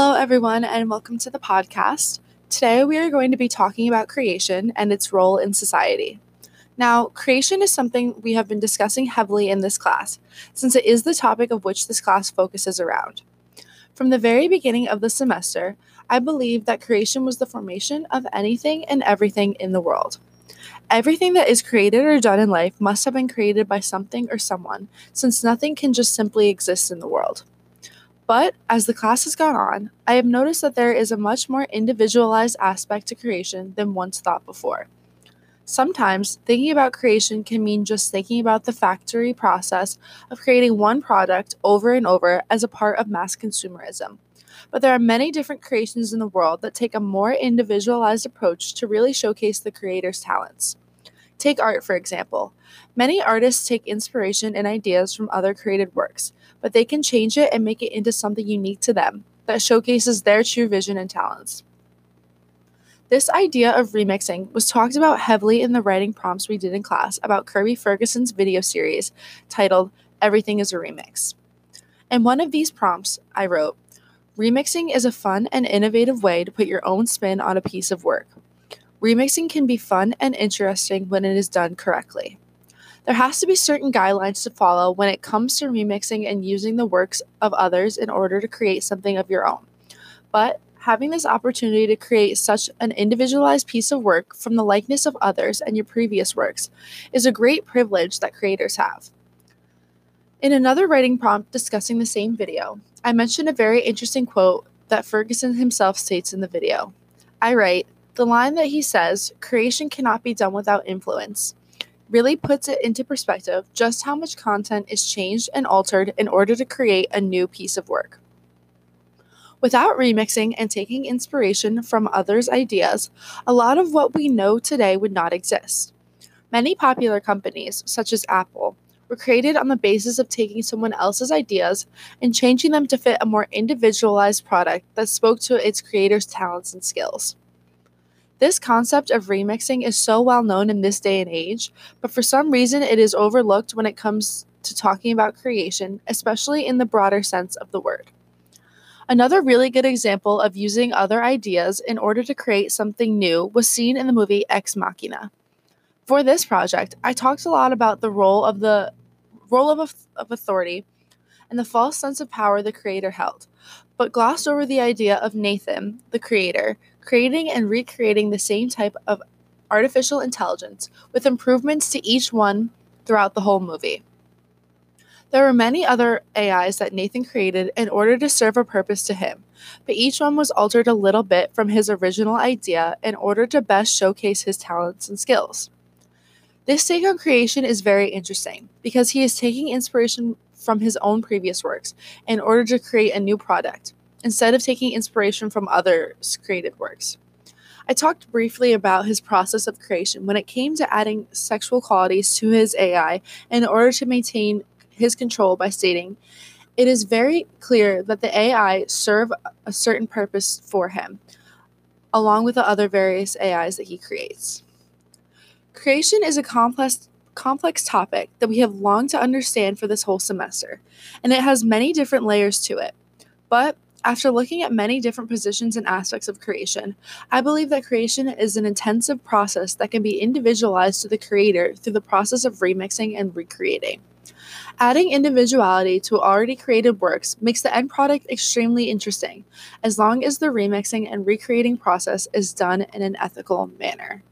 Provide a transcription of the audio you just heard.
Hello, everyone, and welcome to the podcast. Today, we are going to be talking about creation and its role in society. Now, creation is something we have been discussing heavily in this class, since it is the topic of which this class focuses around. From the very beginning of the semester, I believe that creation was the formation of anything and everything in the world. Everything that is created or done in life must have been created by something or someone, since nothing can just simply exist in the world. But as the class has gone on, I have noticed that there is a much more individualized aspect to creation than once thought before. Sometimes thinking about creation can mean just thinking about the factory process of creating one product over and over as a part of mass consumerism. But there are many different creations in the world that take a more individualized approach to really showcase the creator's talents. Take art, for example. Many artists take inspiration and ideas from other created works, but they can change it and make it into something unique to them that showcases their true vision and talents. This idea of remixing was talked about heavily in the writing prompts we did in class about Kirby Ferguson's video series titled Everything is a Remix. In one of these prompts, I wrote, Remixing is a fun and innovative way to put your own spin on a piece of work. Remixing can be fun and interesting when it is done correctly. There has to be certain guidelines to follow when it comes to remixing and using the works of others in order to create something of your own. But having this opportunity to create such an individualized piece of work from the likeness of others and your previous works is a great privilege that creators have. In another writing prompt discussing the same video, I mentioned a very interesting quote that Ferguson himself states in the video. I write, the line that he says, creation cannot be done without influence, really puts it into perspective just how much content is changed and altered in order to create a new piece of work. Without remixing and taking inspiration from others' ideas, a lot of what we know today would not exist. Many popular companies, such as Apple, were created on the basis of taking someone else's ideas and changing them to fit a more individualized product that spoke to its creator's talents and skills. This concept of remixing is so well known in this day and age, but for some reason it is overlooked when it comes to talking about creation, especially in the broader sense of the word. Another really good example of using other ideas in order to create something new was seen in the movie Ex Machina. For this project, I talked a lot about the role of the role of, of authority and the false sense of power the creator held, but glossed over the idea of Nathan, the creator, creating and recreating the same type of artificial intelligence with improvements to each one throughout the whole movie. There were many other AIs that Nathan created in order to serve a purpose to him, but each one was altered a little bit from his original idea in order to best showcase his talents and skills. This take on creation is very interesting because he is taking inspiration from his own previous works in order to create a new product instead of taking inspiration from others' created works. I talked briefly about his process of creation when it came to adding sexual qualities to his AI in order to maintain his control by stating, It is very clear that the AI serve a certain purpose for him, along with the other various AIs that he creates. Creation is a complex complex topic that we have longed to understand for this whole semester, and it has many different layers to it. But after looking at many different positions and aspects of creation, I believe that creation is an intensive process that can be individualized to the creator through the process of remixing and recreating. Adding individuality to already created works makes the end product extremely interesting, as long as the remixing and recreating process is done in an ethical manner.